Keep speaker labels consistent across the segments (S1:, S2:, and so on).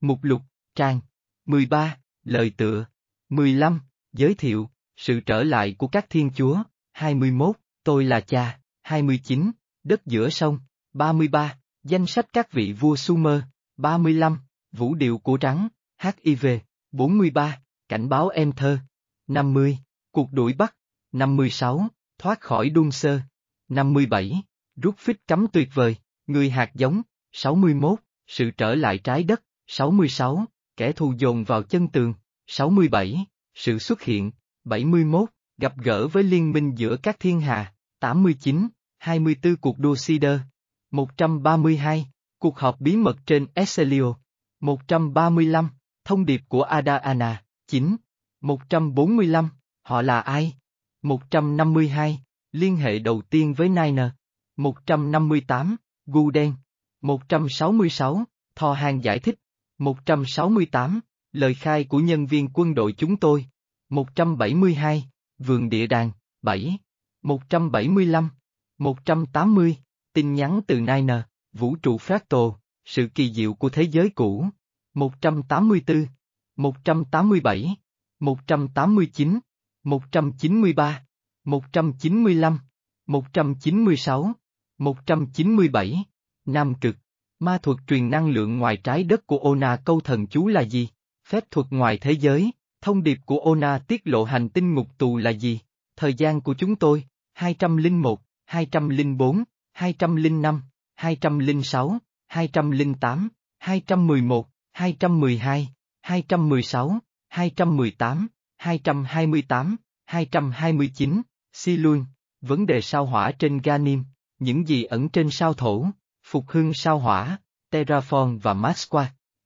S1: Mục lục, trang. 13, lời tựa. 15, giới thiệu, sự trở lại của các thiên chúa. 21, tôi là cha. 29, đất giữa sông. 33, danh sách các vị vua Sumer. 35, vũ điệu của trắng. HIV. 43, cảnh báo em thơ. 50, cuộc đuổi bắt. 56, thoát khỏi đun sơ. 57, rút phích cắm tuyệt vời, người hạt giống. 61, sự trở lại trái đất. 66, kẻ thù dồn vào chân tường. 67, sự xuất hiện. 71, gặp gỡ với liên minh giữa các thiên hà. 89, 24 cuộc đua Cider. 132, cuộc họp bí mật trên Excelio. 135, thông điệp của Ada Ana. 9, 145, họ là ai? 152, liên hệ đầu tiên với Niner. 158, Gu đen. 166, Thò hàng giải thích. 168, lời khai của nhân viên quân đội chúng tôi. 172, vườn địa đàng, 7. 175, 180, tin nhắn từ Niner, vũ trụ Fractal, sự kỳ diệu của thế giới cũ. 184, 187, 189, 193, 195, 196, 197, Nam Cực. Ma thuật truyền năng lượng ngoài trái đất của Ona câu thần chú là gì? Phép thuật ngoài thế giới, thông điệp của Ona tiết lộ hành tinh ngục tù là gì? Thời gian của chúng tôi, 201, 204, 205, 206, 208, 211, 212, 216, 218, 228, 229, Si Luân, vấn đề sao hỏa trên Ganim, những gì ẩn trên sao thổ, phục hưng sao hỏa, Terraform và Masqua.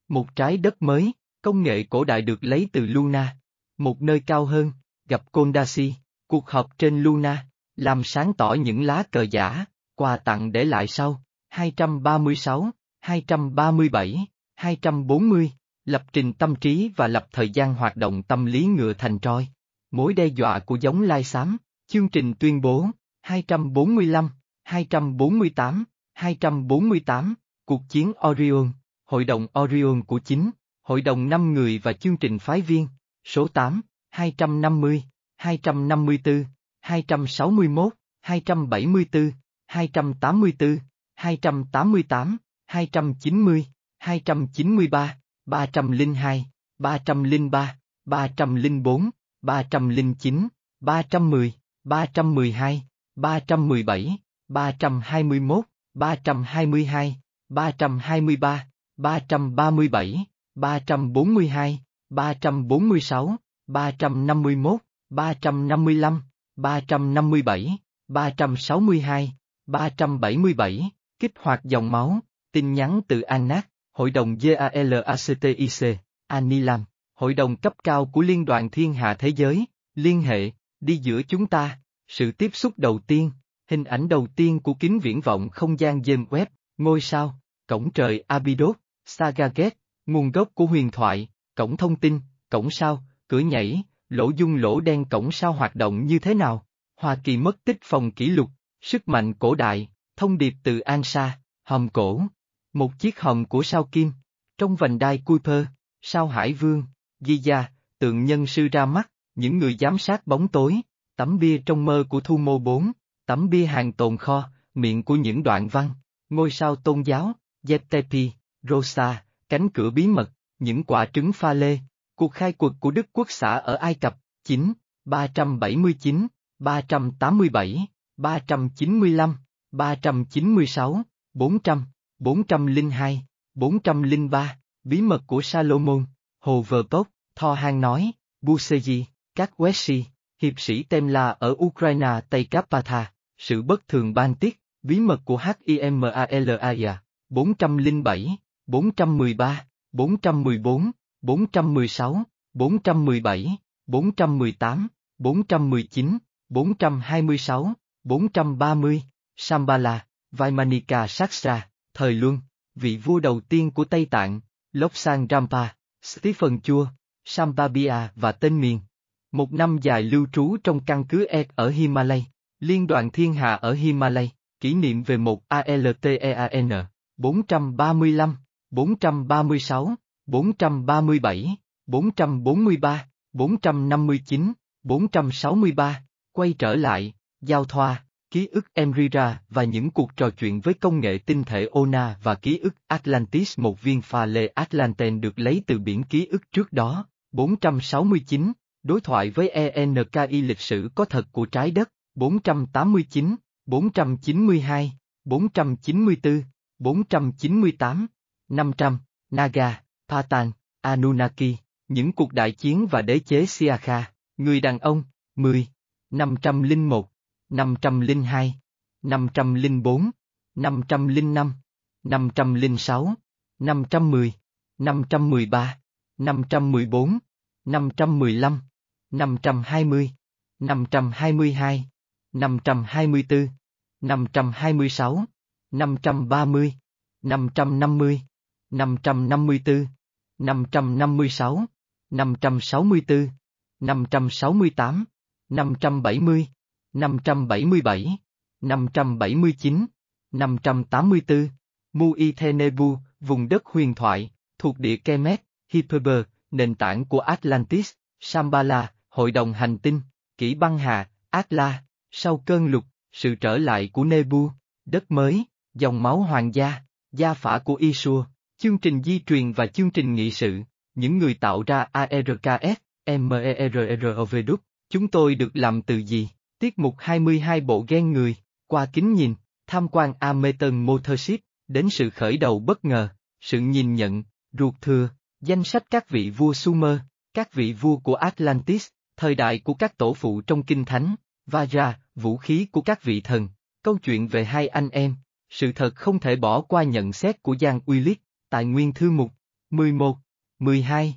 S1: Một trái đất mới, công nghệ cổ đại được lấy từ Luna. Một nơi cao hơn, gặp Kondasi, cuộc họp trên Luna, làm sáng tỏ những lá cờ giả, quà tặng để lại sau, 236, 237, 240, lập trình tâm trí và lập thời gian hoạt động tâm lý ngựa thành troi. Mối đe dọa của giống lai xám, chương trình tuyên bố, 245, 248, 248, cuộc chiến Orion, hội đồng Orion của chính, hội đồng 5 người và chương trình phái viên, số 8, 250, 254, 261, 274, 284, 288, 290, 293, 302, 303, 304, 309, 310, 312, 317, 321, 322, 323, 337, 342, 346, 351, 355, 357, 362, 377, kích hoạt dòng máu, tin nhắn từ Anac, Hội đồng GALACTIC, Anilam, Hội đồng cấp cao của Liên đoàn Thiên Hạ Thế Giới, liên hệ, đi giữa chúng ta, sự tiếp xúc đầu tiên, hình ảnh đầu tiên của kính viễn vọng không gian James Webb, ngôi sao, cổng trời Abydos, Sagaget, nguồn gốc của huyền thoại, cổng thông tin, cổng sao, cửa nhảy, lỗ dung lỗ đen cổng sao hoạt động như thế nào? Hoa Kỳ mất tích phòng kỷ lục, sức mạnh cổ đại, thông điệp từ An Sa, hòm cổ. Một chiếc hòm của sao kim, trong vành đai Kuiper, sao Hải Vương, Giza, tượng nhân sư ra mắt, những người giám sát bóng tối, tấm bia trong mơ của Thu Mô 4, tấm bia hàng tồn kho, miệng của những đoạn văn, ngôi sao tôn giáo, Yeptepi, Rosa, cánh cửa bí mật, những quả trứng pha lê, cuộc khai quật của Đức Quốc xã ở Ai Cập, 9, 379, 387, 395, 396, 400, 402, 403, bí mật của Salomon, Hồ Vờ Bốc, Tho Hang nói, Buseji, các Weshi, hiệp sĩ Temla ở Ukraine Tây Carpatha, sự bất thường ban tiết, bí mật của HIMALAIA, 407, 413, 414, 416, 417, 418, 419, 426, 430, Sambala, Vaimanika Saksra, thời Luân, vị vua đầu tiên của Tây Tạng, Lobsang Rampa, Stephen Chua, Sambabia và tên miền. Một năm dài lưu trú trong căn cứ Ek ở Himalay, Liên đoàn Thiên hà ở Himalay, kỷ niệm về một ALTEAN, 435, 436, 437, 443, 459, 463, quay trở lại, giao thoa, ký ức Emrira và những cuộc trò chuyện với công nghệ tinh thể Ona và ký ức Atlantis một viên pha lê Atlanten được lấy từ biển ký ức trước đó, 469, đối thoại với ENKI lịch sử có thật của trái đất, 489, 492, 494, 498, 500, Naga, Patan, Anunnaki, những cuộc đại chiến và đế chế Siakha, người đàn ông, 10, 501, 502, 504, 505, 506, 510, 513, 514, 515, 520, 522, 524, 526, 530, 550, 554, 556, 564, 568, 570, 577, 579, 584, Muithenebu, vùng đất huyền thoại, thuộc địa Kemet, Hyperber, nền tảng của Atlantis, Sambala, hội đồng hành tinh, kỷ băng hà, Atla, sau cơn lục, sự trở lại của Nebu, đất mới, dòng máu hoàng gia, gia phả của Isua, chương trình di truyền và chương trình nghị sự, những người tạo ra ARKS, MERROV đúc, chúng tôi được làm từ gì? Tiết mục 22 bộ gen người, qua kính nhìn, tham quan Ameton Motorship, đến sự khởi đầu bất ngờ, sự nhìn nhận, ruột thừa, danh sách các vị vua Sumer, các vị vua của Atlantis, thời đại của các tổ phụ trong kinh thánh, Vajra, vũ khí của các vị thần, câu chuyện về hai anh em, sự thật không thể bỏ qua nhận xét của Giang Uy Lít, tại nguyên thư mục, 11, 12,